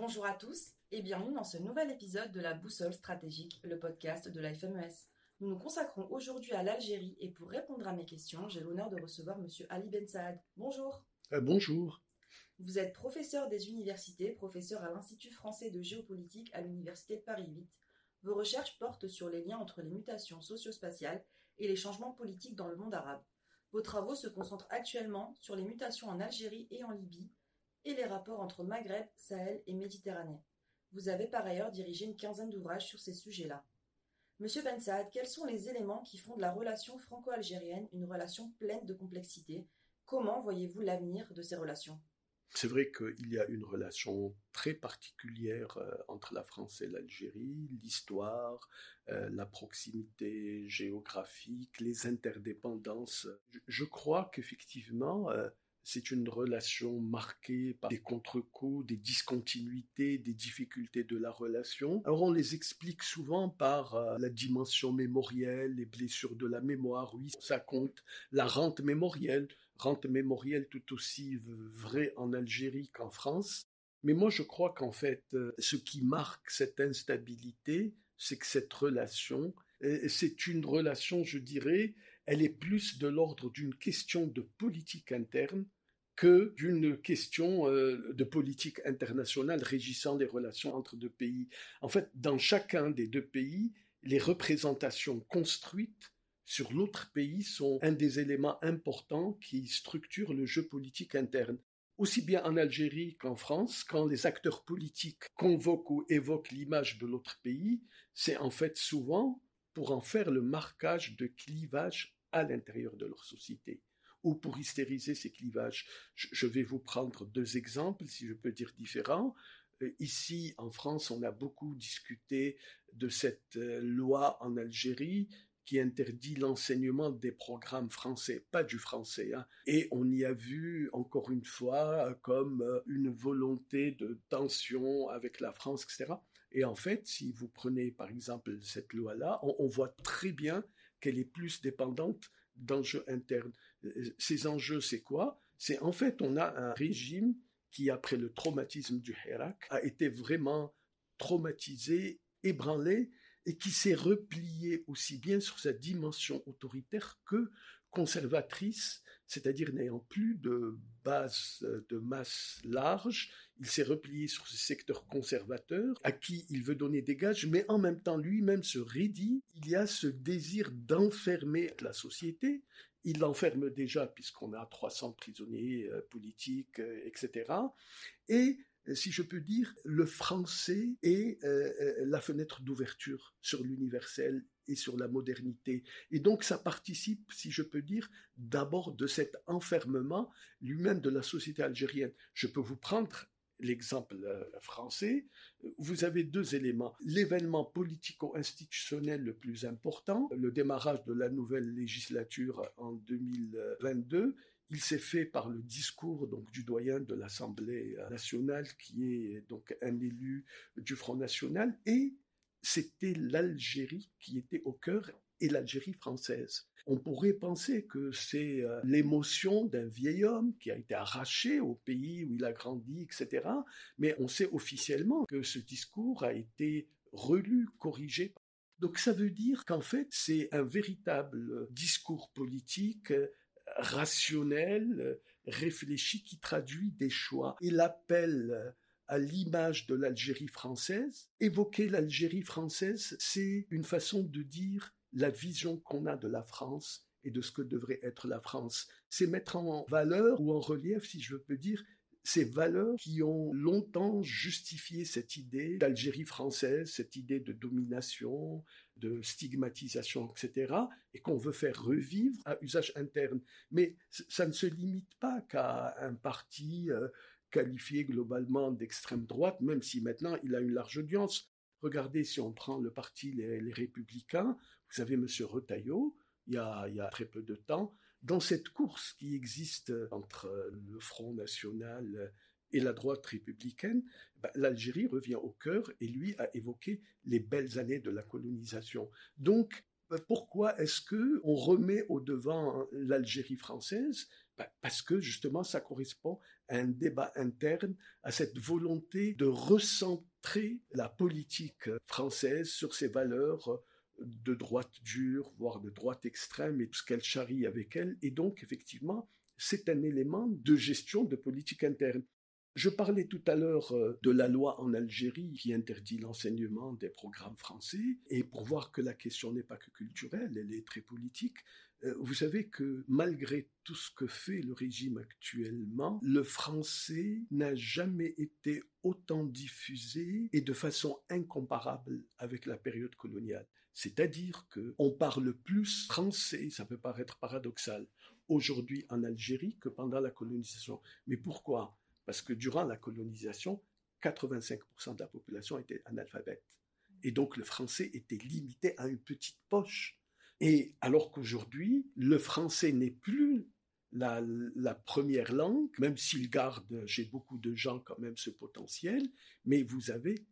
Bonjour à tous et bienvenue dans ce nouvel épisode de la Boussole stratégique, le podcast de la FMES. Nous nous consacrons aujourd'hui à l'Algérie et pour répondre à mes questions, j'ai l'honneur de recevoir Monsieur Ali Ben Saad. Bonjour. Euh, bonjour. Vous êtes professeur des universités, professeur à l'Institut français de géopolitique à l'Université de Paris 8. Vos recherches portent sur les liens entre les mutations socio-spatiales et les changements politiques dans le monde arabe. Vos travaux se concentrent actuellement sur les mutations en Algérie et en Libye et les rapports entre Maghreb, Sahel et Méditerranée. Vous avez par ailleurs dirigé une quinzaine d'ouvrages sur ces sujets-là. Monsieur Ben Saad, quels sont les éléments qui font de la relation franco-algérienne une relation pleine de complexité? Comment voyez-vous l'avenir de ces relations? C'est vrai qu'il y a une relation très particulière euh, entre la France et l'Algérie, l'histoire, euh, la proximité géographique, les interdépendances. Je, crois qu'effectivement, euh, c'est une relation marquée par des contre-coups, des discontinuités, des difficultés de la relation. Alors on les explique souvent par euh, la dimension mémorielle, les blessures de la mémoire, oui, ça compte, la rente mémorielle, rente mémorielle tout aussi vraie en Algérie qu'en France. Mais moi je crois qu'en fait, euh, ce qui marque cette instabilité, c'est que cette relation, euh, c'est une relation, je dirais, elle est plus de l'ordre d'une question de politique interne que d'une question euh, de politique internationale régissant les relations entre deux pays. En fait, dans chacun des deux pays, les représentations construites sur l'autre pays sont un des éléments importants qui structurent le jeu politique interne. Aussi bien en Algérie qu'en France, quand les acteurs politiques convoquent ou évoquent l'image de l'autre pays, c'est en fait souvent pour en faire le marquage de clivage à l'intérieur de leur société ou pour hystériser ces clivages. Je vais vous prendre deux exemples, si je peux dire différents. Euh, ici, en France, on a beaucoup discuté de cette euh, loi en Algérie qui interdit l'enseignement des programmes français, pas du français. Hein. Et on y a vu, encore une fois, comme euh, une volonté de tension avec la France, etc. Et en fait, si vous prenez par exemple cette loi-là, on voit très bien qu'elle est plus dépendante d'enjeux internes. Ces enjeux, c'est quoi? C'est en fait, on a un régime qui, après le traumatisme du Hirak, a été vraiment traumatisé, ébranlé, et qui s'est replié aussi bien sur sa dimension autoritaire que conservatrice, c'est-à-dire n'ayant plus de base de masse large, il s'est replié sur ce secteur conservateur à qui il veut donner des gages, mais en même temps lui-même se rédit. Il y a ce désir d'enfermer la société. Il l'enferme déjà puisqu'on a 300 prisonniers euh, politiques, euh, etc. Et si je peux dire, le français est euh, la fenêtre d'ouverture sur l'universel et sur la modernité. Et donc ça participe, si je peux dire, d'abord de cet enfermement lui-même de la société algérienne. Je peux vous prendre l'exemple euh, français, vous avez deux éléments. L'événement politico-institutionnel le plus important, le démarrage de la nouvelle législature en 2022, il s'est fait par le discours donc du doyen de l'Assemblée nationale, qui est donc un élu du Front national, et c'était l'Algérie qui était au cœur et l'Algérie française. On pourrait penser que c'est euh, l'émotion d'un vieil homme qui a été arraché au pays où il a grandi, etc. Mais on sait officiellement que ce discours a été relu, corrigé. Donc ça veut dire qu'en fait c'est un véritable discours politique rationnel, réfléchi, qui traduit des choix. Il appelle à l'image de l'Algérie française. Évoquer l'Algérie française, c'est une façon de dire la vision qu'on a de la France et de ce que devrait être la France. C'est mettre en valeur ou en relief, si je peux dire, ces valeurs qui ont longtemps justifié cette idée d'Algérie française, cette idée de domination, de stigmatisation, etc., et qu'on veut faire revivre à usage interne. Mais ça ne se limite pas qu'à un parti euh, qualifié globalement d'extrême droite, même si maintenant il a une large audience. Regardez, si on prend le parti Les, Républicains, vous savez, M. Retailleau, il y, a, très peu de temps, dans cette course qui existe entre le Front National et la droite républicaine, ben, l'Algérie revient au cœur et lui a évoqué les belles années de la colonisation. Donc, pourquoi est-ce que on remet au devant l'Algérie française? Ben, Parce que justement, ça correspond à un débat interne, à cette volonté de recentrer la politique française sur ses valeurs de droite dure, voire de droite extrême, et tout ce qu'elle charrie avec elle. Et donc, effectivement, c'est un élément de gestion de politique interne. Je parlais tout à l'heure euh, de la loi en Algérie qui interdit l'enseignement des programmes français, et pour voir que la question n'est pas que culturelle, elle est très politique, euh, vous savez que malgré tout ce que fait le régime actuellement, le français n'a jamais été autant diffusé et de façon incomparable avec la période coloniale. C'est-à-dire qu'on parle plus français, ça peut paraître paradoxal, aujourd'hui en Algérie que pendant la colonisation. Mais pourquoi? Parce que durant la colonisation, 85% de la population était analphabète. Et donc le français était limité à une petite poche. Et alors qu'aujourd'hui, le français n'est plus la, la, première langue, même s'il garde chez beaucoup de gens quand même ce potentiel, mais vous avez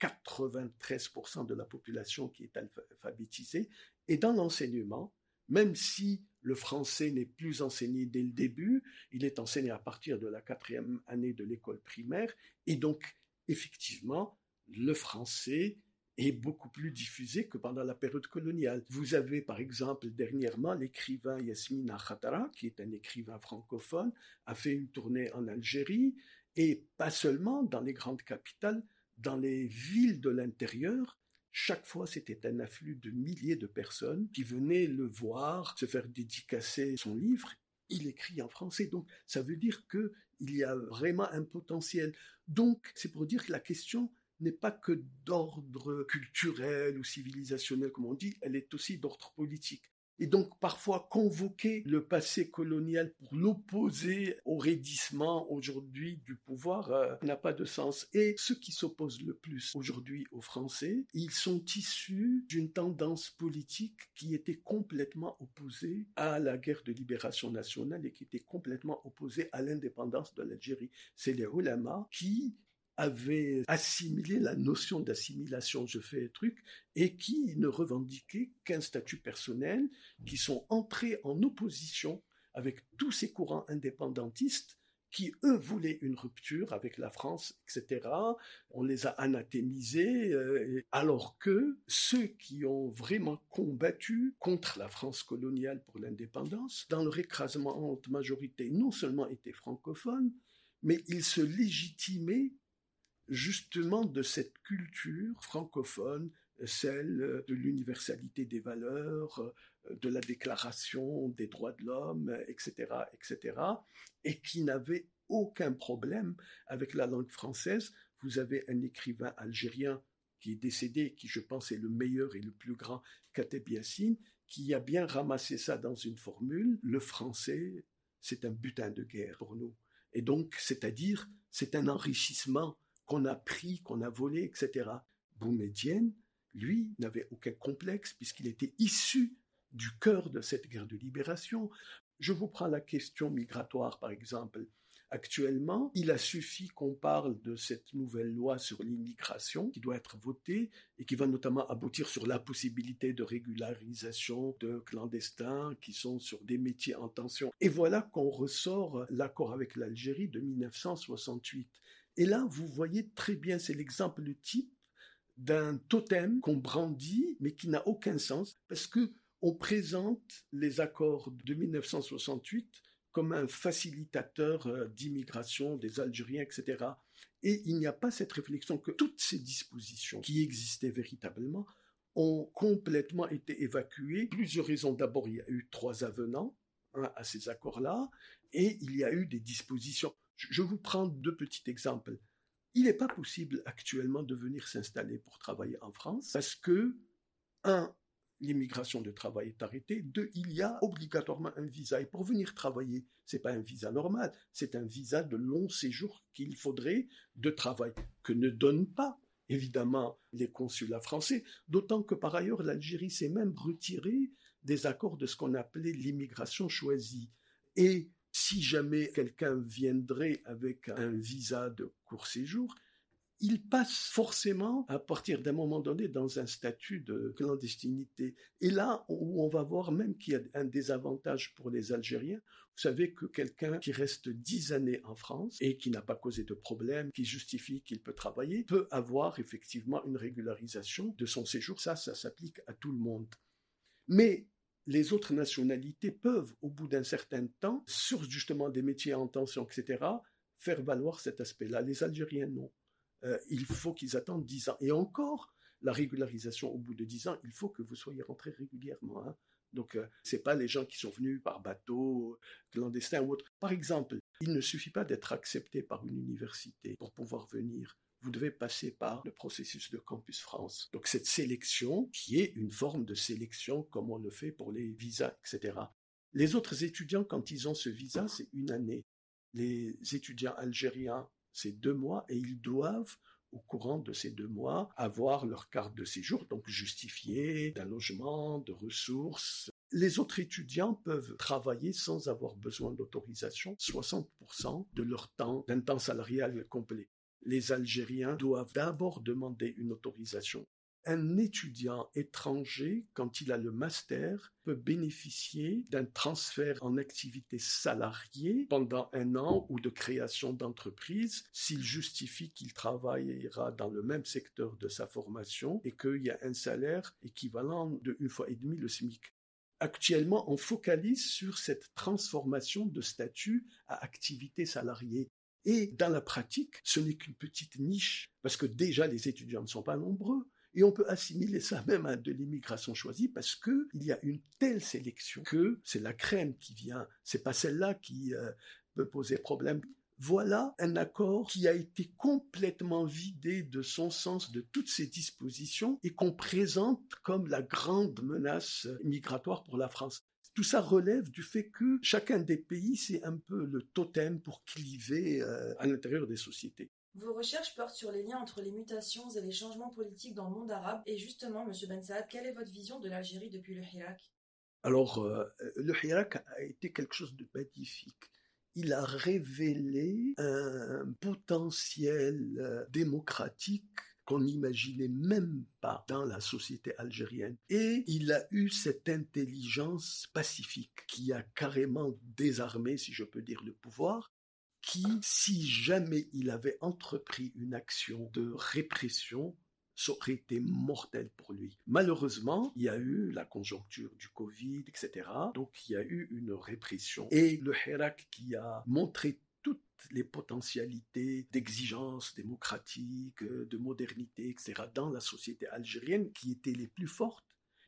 93% de la population qui est alphabétisée. Et dans l'enseignement, même si le français n'est plus enseigné dès le début, il est enseigné à partir de la quatrième année de l'école primaire, et donc effectivement, le français est beaucoup plus diffusé que pendant la période coloniale. Vous avez par exemple dernièrement l'écrivain Yasmina Khatara, qui est un écrivain francophone, a fait une tournée en Algérie, et pas seulement dans les grandes capitales, dans les villes de l'intérieur, chaque fois, c'était un afflux de milliers de personnes qui venaient le voir, se faire dédicacer son livre. Il écrit en français, donc ça veut dire qu'il y a vraiment un potentiel. Donc, c'est pour dire que la question n'est pas que d'ordre culturel ou civilisationnel, comme on dit, elle est aussi d'ordre politique. Et donc parfois convoquer le passé colonial pour l'opposer au raidissement aujourd'hui du pouvoir euh, n'a pas de sens. Et ceux qui s'opposent le plus aujourd'hui aux Français, ils sont issus d'une tendance politique qui était complètement opposée à la guerre de libération nationale et qui était complètement opposée à l'indépendance de l'Algérie. C'est les ulama qui avait assimilé la notion d'assimilation, je fais truc, et qui ne revendiquaient qu'un statut personnel, qui sont entrés en opposition avec tous ces courants indépendantistes qui, eux, voulaient une rupture avec la France, etc. On les a anathémisés, euh, alors que ceux qui ont vraiment combattu contre la France coloniale pour l'indépendance, dans leur écrasement en majorité, non seulement étaient francophones, mais ils se légitimaient justement de cette culture francophone, celle de l'universalité des valeurs, de la déclaration des droits de l'homme, etc., etc., et qui n'avait aucun problème avec la langue française. Vous avez un écrivain algérien qui est décédé, qui je pense est le meilleur et le plus grand, Kateb Yassine, qui a bien ramassé ça dans une formule. Le français, c'est un butin de guerre pour nous. Et donc, c'est-à-dire, c'est un enrichissement qu'on a pris, qu'on a volé, etc. Boumedienne, lui, n'avait aucun complexe puisqu'il était issu du cœur de cette guerre de libération. Je vous prends la question migratoire, par exemple. Actuellement, il a suffi qu'on parle de cette nouvelle loi sur l'immigration qui doit être votée et qui va notamment aboutir sur la possibilité de régularisation de clandestins qui sont sur des métiers en tension. Et voilà qu'on ressort l'accord avec l'Algérie de 1968. Et là, vous voyez très bien, c'est l'exemple type d'un totem qu'on brandit, mais qui n'a aucun sens, parce que on présente les accords de 1968 comme un facilitateur euh, d'immigration des Algériens, etc. Et il n'y a pas cette réflexion que toutes ces dispositions qui existaient véritablement ont complètement été évacuées. Plusieurs raisons. D'abord, il y a eu trois avenants hein, à ces accords-là, et il y a eu des dispositions je vous prends deux petits exemples. Il n'est pas possible actuellement de venir s'installer pour travailler en France parce que, un, l'immigration de travail est arrêtée. Deux, il y a obligatoirement un visa. Et pour venir travailler, ce n'est pas un visa normal, c'est un visa de long séjour qu'il faudrait de travail, que ne donnent pas évidemment les consulats français, d'autant que par ailleurs l'Algérie s'est même retirée des accords de ce qu'on appelait l'immigration choisie. Et si jamais quelqu'un viendrait avec un visa de court séjour, il passe forcément à partir d'un moment donné dans un statut de clandestinité. Et là où on va voir même qu'il y a un désavantage pour les Algériens, vous savez que quelqu'un qui reste dix années en France et qui n'a pas causé de problème, qui justifie qu'il peut travailler, peut avoir effectivement une régularisation de son séjour. Ça, ça s'applique à tout le monde. Mais les autres nationalités peuvent, au bout d'un certain temps, sur justement des métiers en tension, etc., faire valoir cet aspect-là. Les Algériens, non. Euh, il faut qu'ils attendent 10 ans. Et encore, la régularisation au bout de 10 ans, il faut que vous soyez rentré régulièrement. Hein. Donc, euh, ce n'est pas les gens qui sont venus par bateau, clandestin ou autre. Par exemple, il ne suffit pas d'être accepté par une université pour pouvoir venir. Vous devez passer par le processus de Campus France. Donc, cette sélection, qui est une forme de sélection comme on le fait pour les visas, etc. Les autres étudiants, quand ils ont ce visa, c'est une année. Les étudiants algériens ces deux mois et ils doivent au courant de ces deux mois avoir leur carte de séjour, donc justifiée d'un logement, de ressources. Les autres étudiants peuvent travailler sans avoir besoin d'autorisation 60% de leur temps d'un temps salarial complet. Les Algériens doivent d'abord demander une autorisation un étudiant étranger, quand il a le master, peut bénéficier d'un transfert en activité salariée pendant un an ou de création d'entreprise s'il justifie qu'il travaillera dans le même secteur de sa formation et qu'il y a un salaire équivalent de une fois et demie le SMIC. Actuellement, on focalise sur cette transformation de statut à activité salariée. Et dans la pratique, ce n'est qu'une petite niche, parce que déjà les étudiants ne sont pas nombreux. Et on peut assimiler ça même à de l'immigration choisie parce que il y a une telle sélection que c'est la crème qui vient. C'est pas celle-là qui euh, peut poser problème. Voilà un accord qui a été complètement vidé de son sens de toutes ses dispositions et qu'on présente comme la grande menace migratoire pour la France. Tout ça relève du fait que chacun des pays, c'est un peu le totem pour cliver euh, à l'intérieur des sociétés. Vos recherches portent sur les liens entre les mutations et les changements politiques dans le monde arabe. Et justement, M. Ben Saad, quelle est votre vision de l'Algérie depuis le Hirak? Alors, euh, le Hirak a été quelque chose de magnifique. Il a révélé un potentiel euh, démocratique qu'on n'imaginait même pas dans la société algérienne. Et il a eu cette intelligence pacifique qui a carrément désarmé, si je peux dire, le pouvoir qui, si jamais il avait entrepris une action de répression, ça été mortel pour lui. Malheureusement, il y a eu la conjoncture du Covid, etc. Donc il y a eu une répression. Et le Hirak qui a montré toutes les potentialités d'exigence démocratique, de modernité, etc., dans la société algérienne, qui étaient les plus fortes,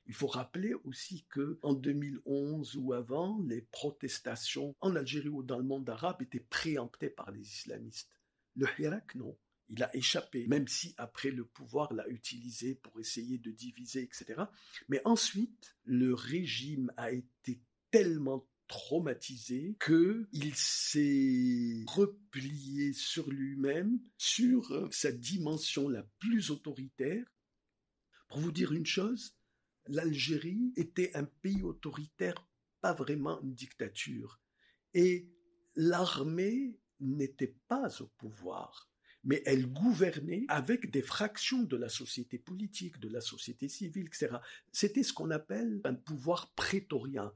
il faut rappeler aussi que en 2011 ou avant, les protestations en Algérie ou dans le monde arabe étaient préemptées par les islamistes. Le Hirak, non. Il a échappé, même si après le pouvoir l'a utilisé pour essayer de diviser, etc. Mais ensuite, le régime a été tellement traumatisé qu'il s'est replié sur lui-même, sur euh, sa dimension la plus autoritaire. Pour vous dire une chose, l'Algérie était un pays autoritaire, pas vraiment une dictature. Et l'armée n'était pas au pouvoir, mais elle gouvernait avec des fractions de la société politique, de la société civile, etc. C'était ce qu'on appelle un pouvoir prétorien.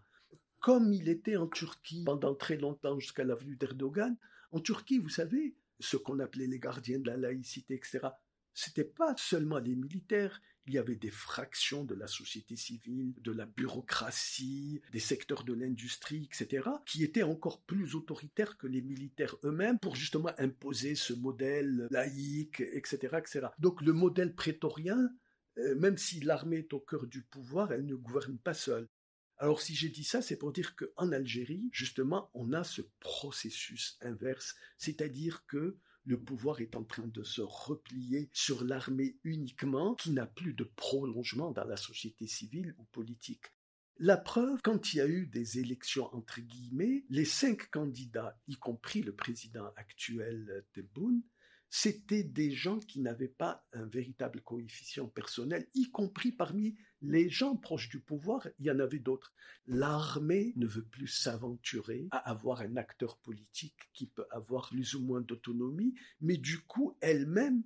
Comme il était en Turquie pendant très longtemps jusqu'à la venue d'Erdogan, en Turquie, vous savez, ce qu'on appelait les gardiens de la laïcité, etc., c'était pas seulement les militaires, il y avait des fractions de la société civile, de la bureaucratie, des secteurs de l'industrie, etc., qui étaient encore plus autoritaires que les militaires eux-mêmes pour justement imposer ce modèle laïque, etc., etc. Donc le modèle prétorien, euh, même si l'armée est au cœur du pouvoir, elle ne gouverne pas seule. Alors si j'ai dit ça, c'est pour dire qu'en Algérie, justement, on a ce processus inverse, c'est-à-dire que le pouvoir est en train de se replier sur l'armée uniquement, qui n'a plus de prolongement dans la société civile ou politique. La preuve, quand il y a eu des élections entre guillemets, les cinq candidats, y compris le président actuel Tebboune, c'était des gens qui n'avaient pas un véritable coefficient personnel, y compris parmi les gens proches du pouvoir, il y en avait d'autres. L'armée ne veut plus s'aventurer à avoir un acteur politique qui peut avoir plus ou moins d'autonomie, mais du coup, elle-même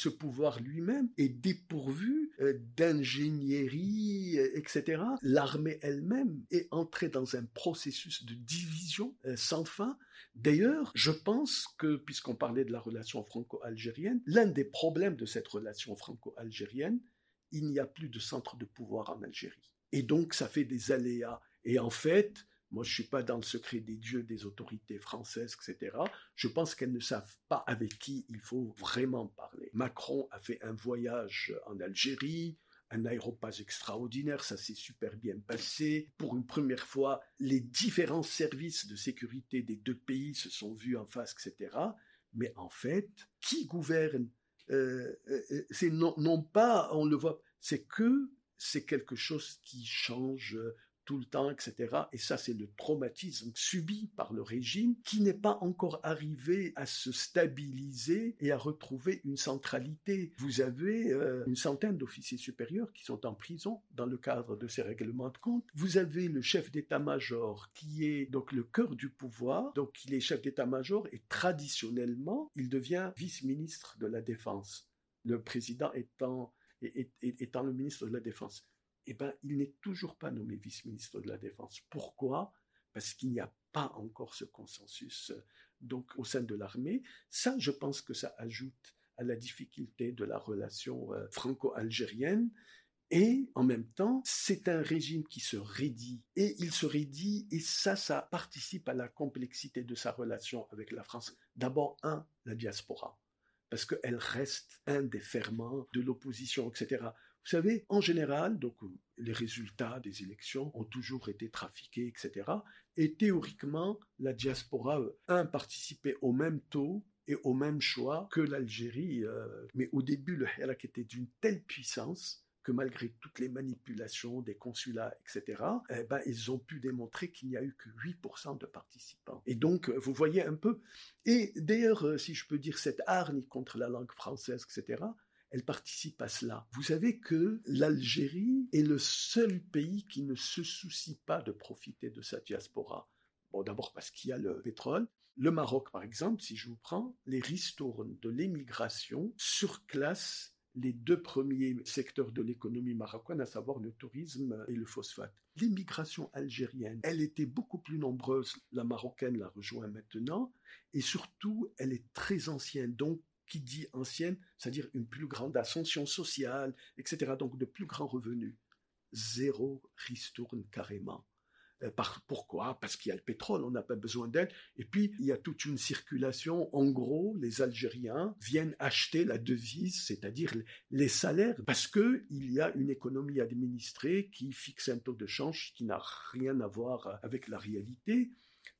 ce pouvoir lui-même est dépourvu euh, d'ingénierie, euh, etc. L'armée elle-même est entrée dans un processus de division euh, sans fin. D'ailleurs, je pense que, puisqu'on parlait de la relation franco-algérienne, l'un des problèmes de cette relation franco-algérienne, il n'y a plus de centre de pouvoir en Algérie. Et donc, ça fait des aléas. Et en fait, moi, je ne suis pas dans le secret des dieux des autorités françaises, etc. Je pense qu'elles ne savent pas avec qui il faut vraiment parler. Macron a fait un voyage en Algérie, un aéroport extraordinaire, ça s'est super bien passé. Pour une première fois, les différents services de sécurité des deux pays se sont vus en face, etc. Mais en fait, qui gouverne euh, euh, euh, C'est non, non pas, on le voit, c'est que c'est quelque chose qui change tout le temps, etc. Et ça, c'est le traumatisme subi par le régime qui n'est pas encore arrivé à se stabiliser et à retrouver une centralité. Vous avez euh, une centaine d'officiers supérieurs qui sont en prison dans le cadre de ces règlements de compte. Vous avez le chef d'état-major qui est donc le cœur du pouvoir. Donc il est chef d'état-major et traditionnellement, il devient vice-ministre de la Défense. Le président étant étant le ministre de la Défense eh ben, il n'est toujours pas nommé vice-ministre de la Défense. Pourquoi? Parce qu'il n'y a pas encore ce consensus euh, donc au sein de l'armée. Ça, je pense que ça ajoute à la difficulté de la relation euh, franco-algérienne. Et en même temps, c'est un régime qui se raidit. Et il se raidit, et ça, ça participe à la complexité de sa relation avec la France. D'abord, un, la diaspora, parce qu'elle reste un des ferments de l'opposition, etc. Vous savez, en général, donc les résultats des élections ont toujours été trafiqués, etc. Et théoriquement, la diaspora, euh, un, participait au même taux et au même choix que l'Algérie. Euh, mais au début, le Hirak était d'une telle puissance que malgré toutes les manipulations des consulats, etc., eh ben, ils ont pu démontrer qu'il n'y a eu que 8% de participants. Et donc, vous voyez un peu. Et d'ailleurs, euh, si je peux dire cette hargne contre la langue française, etc., elle participe à cela. Vous savez que l'Algérie est le seul pays qui ne se soucie pas de profiter de sa diaspora. Bon, d'abord parce qu'il y a le pétrole. Le Maroc, par exemple, si je vous prends, les ristournes de l'émigration surclassent les deux premiers secteurs de l'économie marocaine, à savoir le tourisme et le phosphate. L'immigration algérienne, elle était beaucoup plus nombreuse, la marocaine la rejoint maintenant, et surtout, elle est très ancienne. Donc, qui dit ancienne, c'est-à-dire une plus grande ascension sociale, etc. Donc de plus grands revenus. Zéro ristourne carrément. Euh, pourquoi? Parce qu'il y a le pétrole, on n'a pas besoin d'elle. Et puis, il y a toute une circulation. En gros, les Algériens viennent acheter la devise, c'est-à-dire les salaires, parce qu'il y a une économie administrée qui fixe un taux de change qui n'a rien à voir avec la réalité.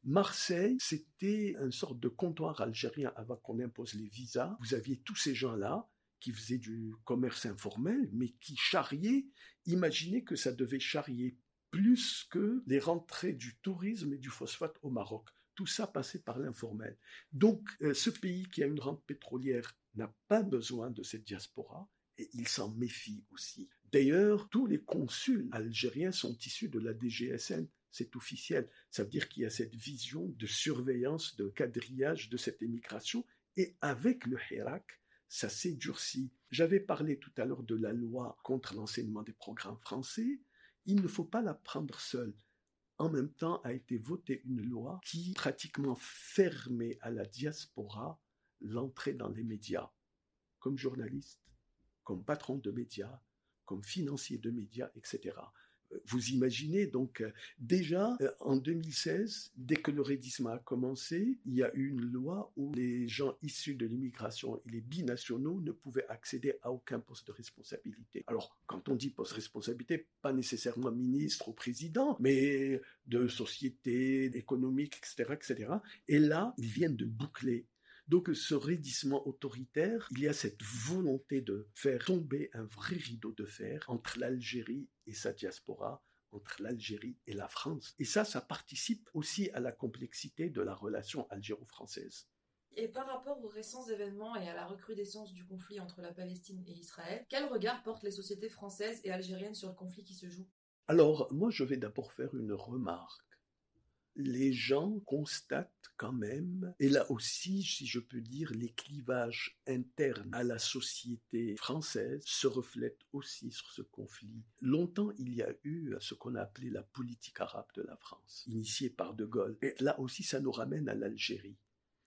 Marseille, c'était une sorte de comptoir algérien avant qu'on impose les visas. Vous aviez tous ces gens-là qui faisaient du commerce informel, mais qui charriaient. Imaginez que ça devait charrier plus que les rentrées du tourisme et du phosphate au Maroc. Tout ça passait par l'informel. Donc, euh, ce pays qui a une rente pétrolière n'a pas besoin de cette diaspora et il s'en méfie aussi. D'ailleurs, tous les consuls algériens sont issus de la DGSN, c'est officiel. Ça veut dire qu'il y a cette vision de surveillance, de quadrillage de cette émigration, et avec le Hirak, ça s'est durci. J'avais parlé tout à l'heure de la loi contre l'enseignement des programmes français. Il ne faut pas la prendre seule. En même temps, a été votée une loi qui pratiquement fermait à la diaspora l'entrée dans les médias, comme journaliste, comme patron de médias, comme financier de médias, etc. Vous imaginez donc euh, déjà euh, en 2016, dès que le raidisme a commencé, il y a eu une loi où les gens issus de l'immigration et les binationaux ne pouvaient accéder à aucun poste de responsabilité. Alors, quand on dit poste de responsabilité, pas nécessairement ministre ou président, mais de société économique, etc., etc. Et là, ils viennent de boucler donc ce raidissement autoritaire, il y a cette volonté de faire tomber un vrai rideau de fer entre l'Algérie et sa diaspora, entre l'Algérie et la France. Et ça, ça participe aussi à la complexité de la relation algéro-française. Et par rapport aux récents événements et à la recrudescence du conflit entre la Palestine et Israël, quel regard portent les sociétés françaises et algériennes sur le conflit qui se joue? Alors, moi, je vais d'abord faire une remarque. Les gens constatent quand même, et là aussi, si je peux dire, les clivages internes à la société française se reflètent aussi sur ce conflit. Longtemps, il y a eu ce qu'on a appelé la politique arabe de la France, initiée par De Gaulle. Et là aussi, ça nous ramène à l'Algérie.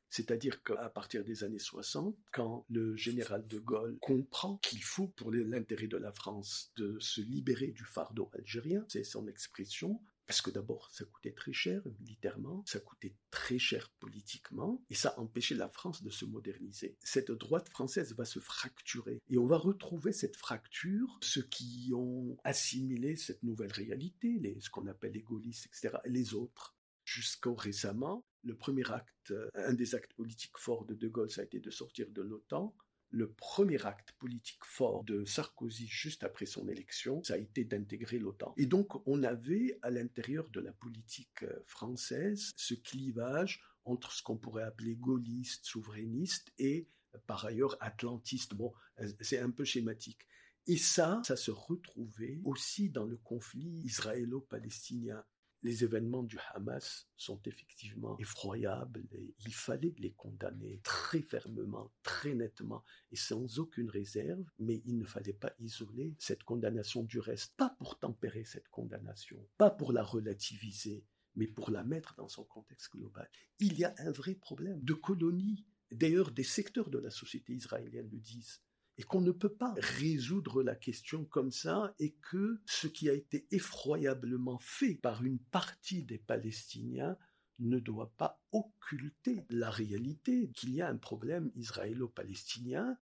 C'est-à-dire qu'à partir des années 60, quand le général de Gaulle comprend qu'il faut, pour l'intérêt de la France, de se libérer du fardeau algérien, c'est son expression, parce que d'abord, ça coûtait très cher militairement, ça coûtait très cher politiquement, et ça empêchait la France de se moderniser. Cette droite française va se fracturer, et on va retrouver cette fracture, ceux qui ont assimilé cette nouvelle réalité, ce qu'on appelle les gaullistes, etc., et les autres. Jusqu'au récemment, le premier acte, un des actes politiques forts de De Gaulle, ça a été de sortir de l'OTAN, le premier acte politique fort de Sarkozy juste après son élection, ça a été d'intégrer l'OTAN. Et donc on avait à l'intérieur de la politique euh, française ce clivage entre ce qu'on pourrait appeler gaulliste, souverainiste et euh, par ailleurs atlantiste. Bon, euh, c'est un peu schématique. Et ça, ça se retrouvait aussi dans le conflit israélo-palestinien les événements du Hamas sont effectivement effroyables et il fallait les condamner très fermement, très nettement et sans aucune réserve, mais il ne fallait pas isoler cette condamnation du reste, pas pour tempérer cette condamnation, pas pour la relativiser, mais pour la mettre dans son contexte global. Il y a un vrai problème de colonie. D'ailleurs, des secteurs de la société israélienne le disent et qu'on ne peut pas résoudre la question comme ça et que ce qui a été effroyablement fait par une partie des Palestiniens ne doit pas occulter la réalité qu'il y a un problème israélo-palestinien.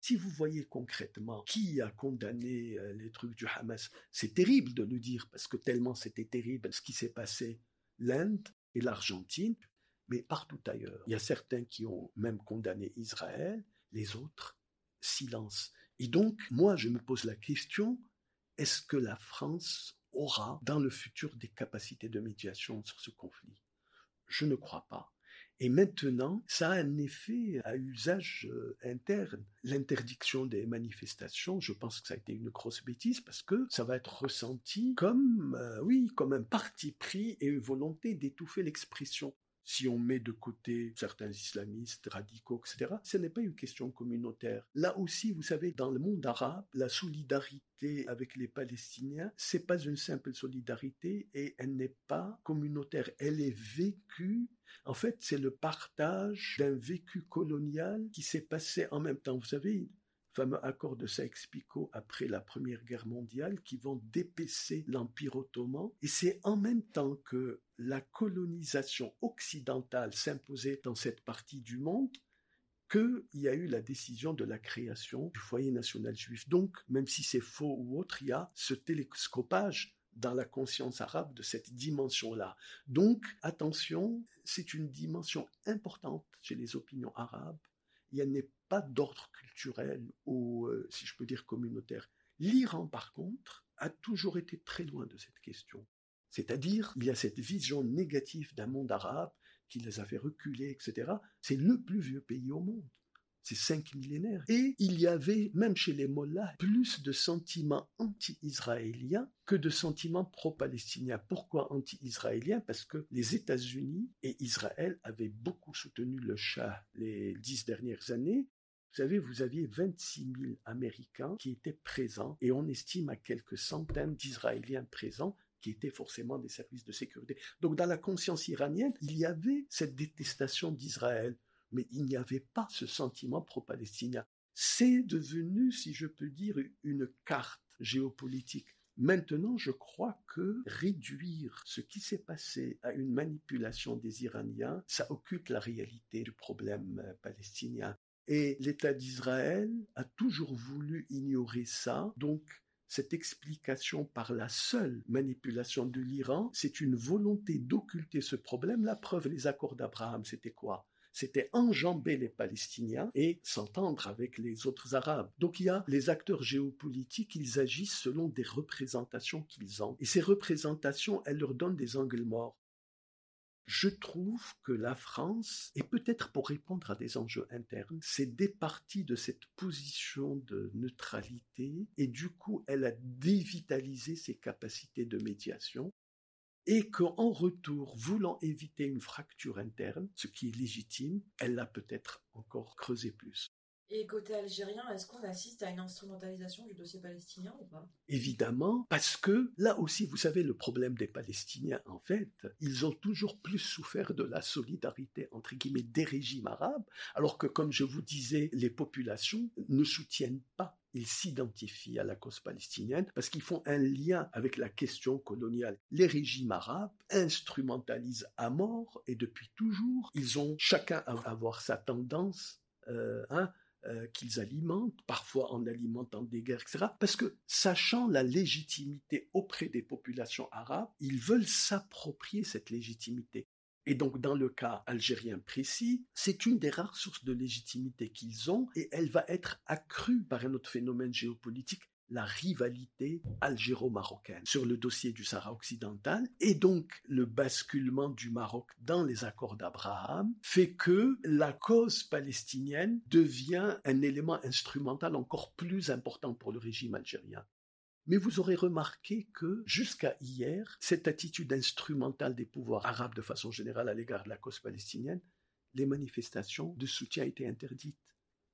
Si vous voyez concrètement qui a condamné euh, les trucs du Hamas, c'est terrible de le dire parce que tellement c'était terrible ce qui s'est passé, l'Inde et l'Argentine, mais partout ailleurs. Il y a certains qui ont même condamné Israël, les autres silence. Et donc, moi, je me pose la question, est-ce que la France aura dans le futur des capacités de médiation sur ce conflit? Je ne crois pas. Et maintenant, ça a un effet à usage euh, interne. L'interdiction des manifestations, je pense que ça a été une grosse bêtise parce que ça va être ressenti comme, euh, oui, comme un parti pris et une volonté d'étouffer l'expression si on met de côté certains islamistes radicaux, etc., ce n'est pas une question communautaire. Là aussi, vous savez, dans le monde arabe, la solidarité avec les Palestiniens, c'est pas une simple solidarité et elle n'est pas communautaire. Elle est vécue. En fait, c'est le partage d'un vécu colonial qui s'est passé en même temps. Vous savez, fameux accord de Saïx-Picot après la Première Guerre mondiale qui vont dépecer l'Empire ottoman. Et c'est en même temps que la colonisation occidentale s'imposait dans cette partie du monde qu'il y a eu la décision de la création du foyer national juif. Donc, même si c'est faux ou autre, il y a ce télescopage dans la conscience arabe de cette dimension-là. Donc, attention, c'est une dimension importante chez les opinions arabes. Il n'y a pas d'ordre culturel ou, euh, si je peux dire, communautaire. L'Iran, par contre, a toujours été très loin de cette question. C'est-à-dire, il y a cette vision négative d'un monde arabe qui les a fait reculer, etc. C'est le plus vieux pays au monde. C'est cinq millénaires. Et il y avait, même chez les Mollahs, plus de sentiments anti-israéliens que de sentiments pro-palestiniens. Pourquoi anti-israéliens? Parce que les États-Unis et Israël avaient beaucoup soutenu le Shah les dix dernières années. Vous savez, vous aviez 26 000 Américains qui étaient présents et on estime à quelques centaines d'Israéliens présents qui étaient forcément des services de sécurité. Donc dans la conscience iranienne, il y avait cette détestation d'Israël, mais il n'y avait pas ce sentiment pro-palestinien. C'est devenu, si je peux dire, une carte géopolitique. Maintenant, je crois que réduire ce qui s'est passé à une manipulation des Iraniens, ça occulte la réalité du problème euh, palestinien. Et l'État d'Israël a toujours voulu ignorer ça, donc cette explication par la seule manipulation de l'Iran, c'est une volonté d'occulter ce problème. La preuve, les accords d'Abraham, c'était quoi? C'était enjamber les Palestiniens et s'entendre avec les autres Arabes. Donc il y a les acteurs géopolitiques, ils agissent selon des représentations qu'ils ont. Et ces représentations, elles leur donnent des angles morts je trouve que la France, et peut-être pour répondre à des enjeux internes, s'est départie de cette position de neutralité et du coup elle a dévitalisé ses capacités de médiation et qu'en retour, voulant éviter une fracture interne, ce qui est légitime, elle l'a peut-être encore creusé plus. Et côté algérien, est-ce qu'on assiste à une instrumentalisation du dossier palestinien ou pas? Évidemment, parce que là aussi, vous savez, le problème des Palestiniens, en fait, ils ont toujours plus souffert de la solidarité, entre guillemets, des régimes arabes, alors que, comme je vous disais, les populations ne soutiennent pas ils s'identifient à la cause palestinienne parce qu'ils font un lien avec la question coloniale. Les régimes arabes instrumentalisent à mort et depuis toujours, ils ont chacun à avoir sa tendance euh, hein, euh, qu'ils alimentent, parfois en alimentant des guerres, etc. Parce que, sachant la légitimité auprès des populations arabes, ils veulent s'approprier cette légitimité. Et donc, dans le cas algérien précis, c'est une des rares sources de légitimité qu'ils ont et elle va être accrue par un autre phénomène géopolitique la rivalité algéro-marocaine sur le dossier du Sahara occidental et donc le basculement du Maroc dans les accords d'Abraham fait que la cause palestinienne devient un élément instrumental encore plus important pour le régime algérien. Mais vous aurez remarqué que jusqu'à hier, cette attitude instrumentale des pouvoirs arabes de façon générale à l'égard de la cause palestinienne, les manifestations de soutien étaient interdites.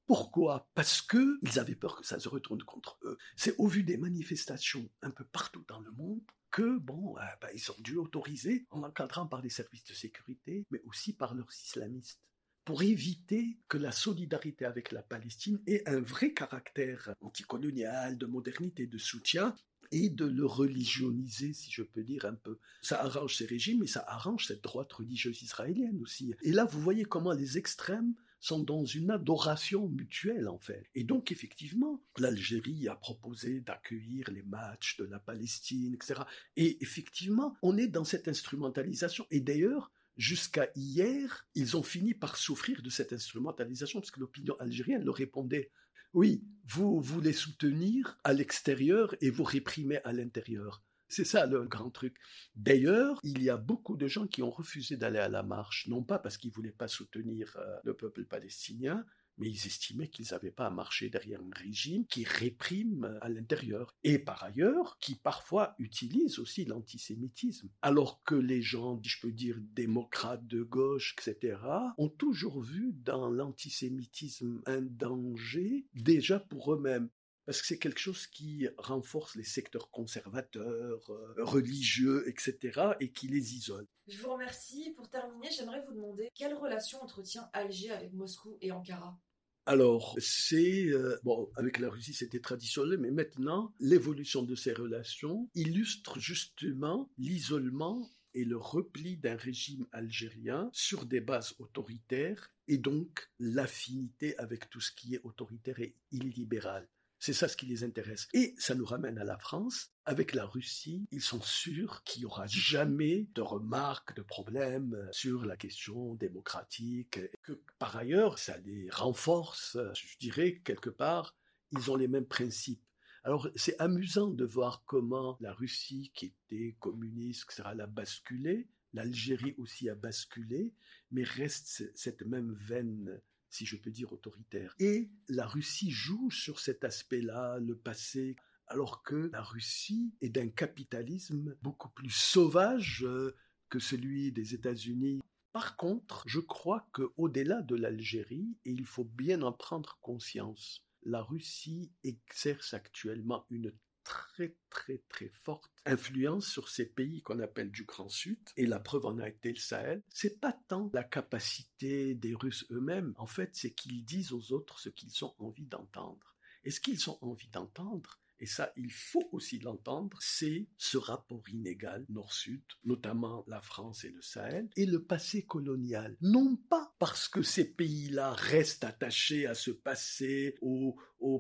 Pourquoi? Parce qu'ils avaient peur que ça se retourne contre eux. C'est au vu des manifestations un peu partout dans le monde que, bon, euh, bah, ils dû autoriser, en encadrant par les services de sécurité, mais aussi par leurs islamistes, pour éviter que la solidarité avec la Palestine ait un vrai caractère anticolonial, de modernité, de soutien, et de le religioniser, si je peux dire un peu. Ça arrange ces régimes, mais ça arrange cette droite religieuse israélienne aussi. Et là, vous voyez comment les extrêmes sont dans une adoration mutuelle en fait. Et donc effectivement, l'Algérie a proposé d'accueillir les matchs de la Palestine, etc. Et effectivement, on est dans cette instrumentalisation. Et d'ailleurs, jusqu'à hier, ils ont fini par souffrir de cette instrumentalisation, parce que l'opinion algérienne leur répondait oui, vous voulez soutenir à l'extérieur et vous réprimez à l'intérieur. C'est ça le grand truc. D'ailleurs, il y a beaucoup de gens qui ont refusé d'aller à la marche, non pas parce qu'ils ne voulaient pas soutenir euh, le peuple palestinien, mais ils estimaient qu'ils n'avaient pas à marcher derrière un régime qui réprime euh, à l'intérieur, et par ailleurs, qui parfois utilise aussi l'antisémitisme. Alors que les gens, je peux dire, démocrates de gauche, etc., ont toujours vu dans l'antisémitisme un danger déjà pour eux-mêmes parce que c'est quelque chose qui renforce les secteurs conservateurs, euh, religieux, etc., et qui les isole. Je vous remercie. Pour terminer, j'aimerais vous demander quelle relation entretient Alger avec Moscou et Ankara? Alors, c'est euh, bon avec la Russie, c'était traditionnel, mais maintenant l'évolution de ces relations illustre justement l'isolement et le repli d'un régime algérien sur des bases autoritaires et donc l'affinité avec tout ce qui est autoritaire et illibéral. C'est ça ce qui les intéresse. Et ça nous ramène à la France. Avec la Russie, ils sont sûrs qu'il n'y aura jamais de remarques, de problèmes sur la question démocratique. Que par ailleurs, ça les renforce. Je dirais quelque part, ils ont les mêmes principes. Alors c'est amusant de voir comment la Russie, qui était communiste, etc., a basculé, l'Algérie aussi a basculé, mais reste cette même veine si je peux dire, autoritaire. Et la Russie joue sur cet aspect-là, le passé, alors que la Russie est d'un capitalisme beaucoup plus sauvage euh, que celui des États-Unis. Par contre, je crois qu'au-delà de l'Algérie, et il faut bien en prendre conscience, la Russie exerce actuellement une très très très forte influence sur ces pays qu'on appelle du Grand Sud, et la preuve en a été le Sahel, c'est pas tant la capacité des Russes eux-mêmes, en fait, c'est qu'ils disent aux autres ce qu'ils ont envie d'entendre. Et ce qu'ils ont envie d'entendre, et ça, il faut aussi l'entendre, c'est ce rapport inégal nord-sud, notamment la France et le Sahel, et le passé colonial. Non pas parce que ces pays-là restent attachés à ce passé, aux, aux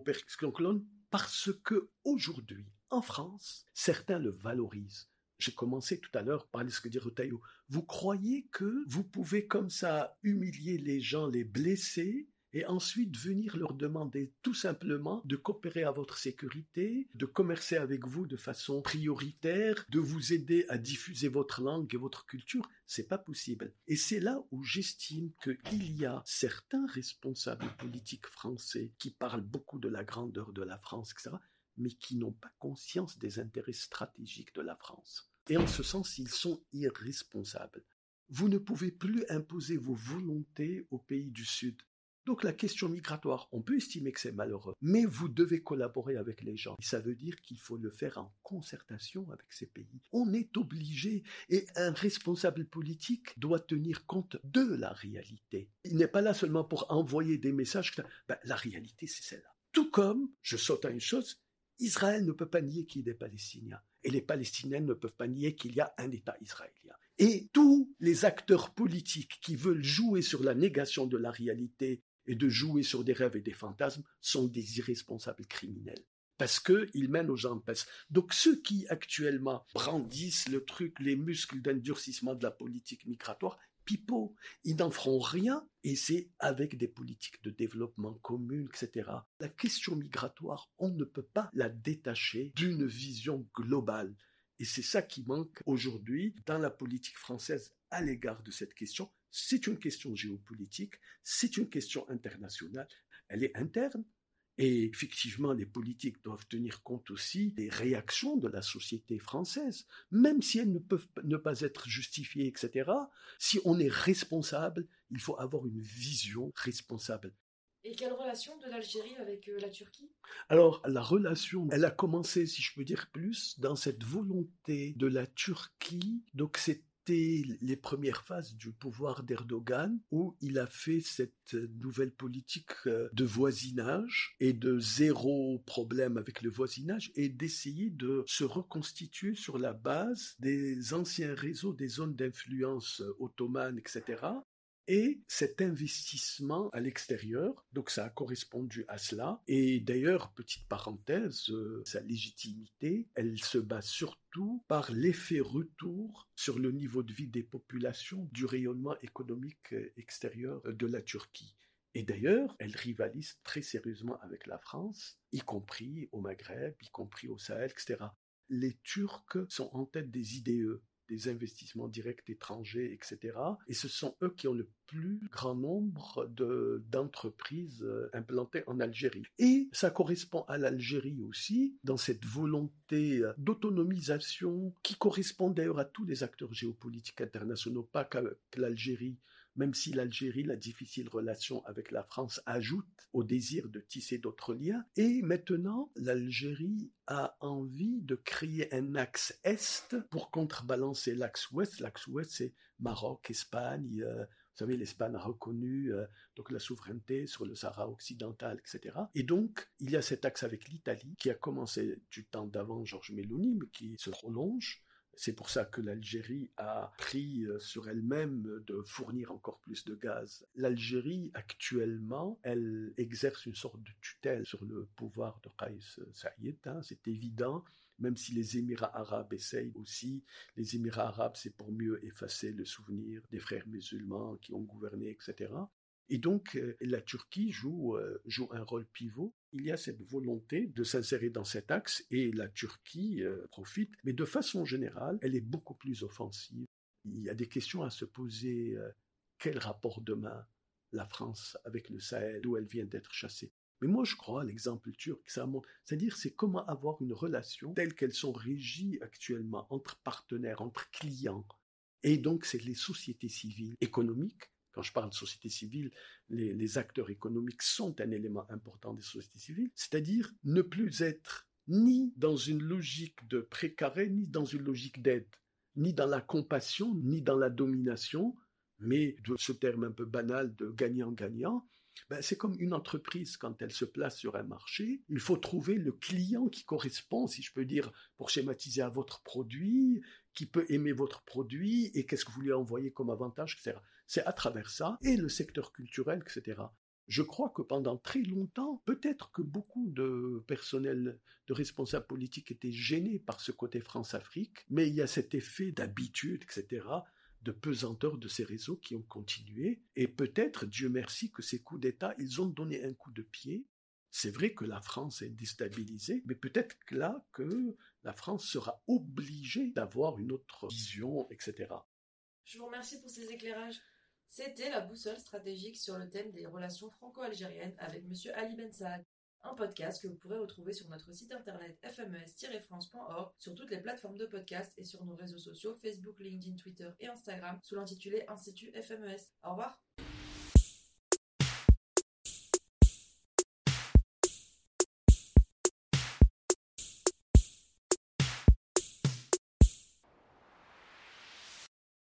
parce que aujourd'hui, en France, certains le valorisent. J'ai commencé tout à l'heure par ce que dit Retailleau. Vous croyez que vous pouvez comme ça humilier les gens, les blesser, et ensuite venir leur demander tout simplement de coopérer à votre sécurité, de commercer avec vous de façon prioritaire, de vous aider à diffuser votre langue et votre culture, c'est pas possible. Et c'est là où j'estime qu'il y a certains responsables politiques français qui parlent beaucoup de la grandeur de la France, etc., mais qui n'ont pas conscience des intérêts stratégiques de la France. Et en ce sens, ils sont irresponsables. Vous ne pouvez plus imposer vos volontés aux pays du Sud. Donc la question migratoire, on peut estimer que c'est malheureux, mais vous devez collaborer avec les gens. Et ça veut dire qu'il faut le faire en concertation avec ces pays. On est obligé, et un responsable politique doit tenir compte de la réalité. Il n'est pas là seulement pour envoyer des messages. Ben, la réalité, c'est celle-là. Tout comme, je saute à une chose, Israël ne peut pas nier qu'il est palestinien. Et les Palestiniens ne peuvent pas nier qu'il y a un État israélien. Et tous les acteurs politiques qui veulent jouer sur la négation de la réalité et de jouer sur des rêves et des fantasmes sont des irresponsables criminels. Parce qu'ils mènent aux gens. Donc ceux qui actuellement brandissent le truc, les muscles d'endurcissement de la politique migratoire, pipeau, ils n'en feront rien et c'est avec des politiques de développement communes, etc. La question migratoire, on ne peut pas la détacher d'une vision globale. Et c'est ça qui manque aujourd'hui dans la politique française à l'égard de cette question. C'est une question géopolitique, c'est une question internationale, elle est interne. Et effectivement, les politiques doivent tenir compte aussi des réactions de la société française, même si elles ne peuvent ne pas être justifiées, etc. Si on est responsable, il faut avoir une vision responsable. Et quelle relation de l'Algérie avec euh, la Turquie? Alors, la relation, elle a commencé, si je peux dire plus, dans cette volonté de la Turquie. Donc, c'était les premières phases du pouvoir d'Erdogan, où il a fait cette nouvelle politique euh, de voisinage et de zéro problème avec le voisinage, et d'essayer de se reconstituer sur la base des anciens réseaux des zones d'influence ottomanes, etc., et cet investissement à l'extérieur, donc ça a correspondu à cela. Et d'ailleurs, petite parenthèse, euh, sa légitimité, elle se base surtout par l'effet retour sur le niveau de vie des populations du rayonnement économique euh, extérieur de la Turquie. Et d'ailleurs, elle rivalise très sérieusement avec la France, y compris au Maghreb, y compris au Sahel, etc. Les Turcs sont en tête des IDE, des investissements directs étrangers, etc. Et ce sont eux qui ont le plus grand nombre d'entreprises euh, implantées en Algérie. Et ça correspond à l'Algérie aussi, dans cette volonté euh, d'autonomisation qui correspond d'ailleurs à tous les acteurs géopolitiques internationaux, pas qu'à l'Algérie, même si l'Algérie, la difficile relation avec la France ajoute au désir de tisser d'autres liens. Et maintenant, l'Algérie a envie de créer un axe Est pour contrebalancer l'axe Ouest. L'axe Ouest, c'est Maroc, Espagne. Euh, vous savez, l'Espagne a reconnu euh, donc la souveraineté sur le Sahara occidental, etc. Et donc, il y a cet axe avec l'Italie qui a commencé du temps d'avant Georges Meloni, mais qui se prolonge c'est pour ça que l'Algérie a pris euh, sur elle-même de fournir encore plus de gaz. L'Algérie, actuellement, elle exerce une sorte de tutelle sur le pouvoir de Qais Saïd, hein, c'est évident même si les Émirats arabes essayent aussi, les Émirats arabes, c'est pour mieux effacer le souvenir des frères musulmans qui ont gouverné, etc. Et donc, euh, la Turquie euh, joue un rôle pivot. Il y a cette volonté de s'insérer dans cet axe et la Turquie euh, profite, mais de façon générale, elle est beaucoup plus offensive. Il y a des questions à se poser. quel rapport demain la France avec le Sahel, d'où elle vient d'être chassée mais moi, je crois, l'exemple turc, ça C'est-à-dire, c'est comment avoir une relation telle qu'elles sont régies actuellement entre partenaires, entre clients. Et donc, c'est les sociétés civiles économiques quand je parle de société civile, les, acteurs économiques sont un élément important des sociétés civiles, c'est-à-dire ne plus être ni dans une logique de précaré, ni dans une logique d'aide, ni dans la compassion, ni dans la domination, mais de ce terme un peu banal de gagnant-gagnant, ben, c'est comme une entreprise quand elle se place sur un marché. Il faut trouver le client qui correspond, si je peux dire, pour schématiser à votre produit, qui peut aimer votre produit et qu'est-ce que vous lui envoyez comme avantage, etc. C'est à travers ça, et le secteur culturel, etc. Je crois que pendant très longtemps, peut-être que beaucoup de personnels, de responsables politiques étaient gênés par ce côté France-Afrique, mais il y a cet effet d'habitude, etc., de pesanteur de ces réseaux qui ont continué, et peut-être, Dieu merci, que ces coups d'État, ils ont donné un coup de pied. C'est vrai que la France est déstabilisée, mais peut-être là que la France sera obligée d'avoir une autre vision, etc. Je vous remercie pour ces éclairages. C'était la boussole stratégique sur le thème des relations franco-algériennes avec M. Ali Ben Saad. un podcast que vous pourrez retrouver sur notre site internet fmes-france.org, sur toutes les plateformes de podcast et sur nos réseaux sociaux Facebook, LinkedIn, Twitter et Instagram sous l'intitulé Institut FMES. Au revoir